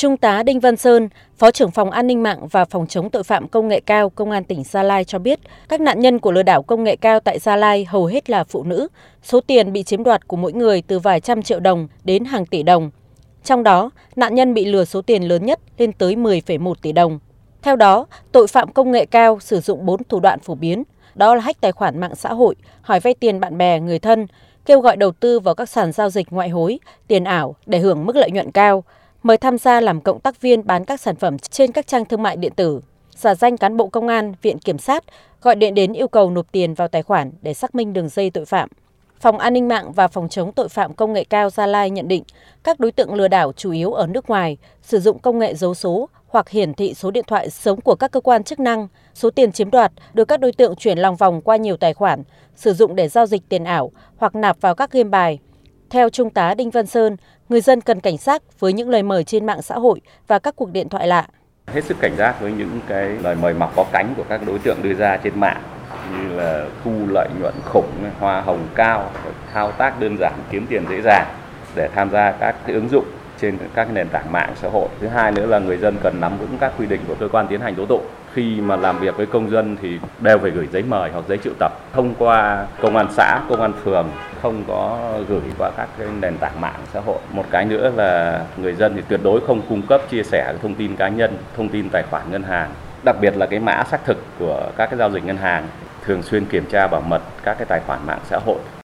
Trung tá Đinh Văn Sơn, Phó trưởng phòng an ninh mạng và phòng chống tội phạm công nghệ cao Công an tỉnh Gia Lai cho biết, các nạn nhân của lừa đảo công nghệ cao tại Gia Lai hầu hết là phụ nữ. Số tiền bị chiếm đoạt của mỗi người từ vài trăm triệu đồng đến hàng tỷ đồng. Trong đó, nạn nhân bị lừa số tiền lớn nhất lên tới 10,1 tỷ đồng. Theo đó, tội phạm công nghệ cao sử dụng 4 thủ đoạn phổ biến, đó là hack tài khoản mạng xã hội, hỏi vay tiền bạn bè, người thân, kêu gọi đầu tư vào các sàn giao dịch ngoại hối, tiền ảo để hưởng mức lợi nhuận cao, mời tham gia làm cộng tác viên bán các sản phẩm trên các trang thương mại điện tử, giả danh cán bộ công an, viện kiểm sát, gọi điện đến yêu cầu nộp tiền vào tài khoản để xác minh đường dây tội phạm. Phòng An ninh mạng và Phòng chống tội phạm công nghệ cao Gia Lai nhận định các đối tượng lừa đảo chủ yếu ở nước ngoài sử dụng công nghệ dấu số hoặc hiển thị số điện thoại sống của các cơ quan chức năng. Số tiền chiếm đoạt được các đối tượng chuyển lòng vòng qua nhiều tài khoản, sử dụng để giao dịch tiền ảo hoặc nạp vào các game bài. Theo Trung tá Đinh Văn Sơn, người dân cần cảnh giác với những lời mời trên mạng xã hội và các cuộc điện thoại lạ. Hết sức cảnh giác với những cái lời mời mọc có cánh của các đối tượng đưa ra trên mạng như là thu lợi nhuận khủng, hoa hồng cao, thao tác đơn giản kiếm tiền dễ dàng để tham gia các cái ứng dụng trên các nền tảng mạng xã hội. Thứ hai nữa là người dân cần nắm vững các quy định của cơ quan tiến hành tố tụng. Khi mà làm việc với công dân thì đều phải gửi giấy mời hoặc giấy triệu tập thông qua công an xã, công an phường, không có gửi qua các cái nền tảng mạng xã hội. Một cái nữa là người dân thì tuyệt đối không cung cấp chia sẻ thông tin cá nhân, thông tin tài khoản ngân hàng, đặc biệt là cái mã xác thực của các cái giao dịch ngân hàng thường xuyên kiểm tra bảo mật các cái tài khoản mạng xã hội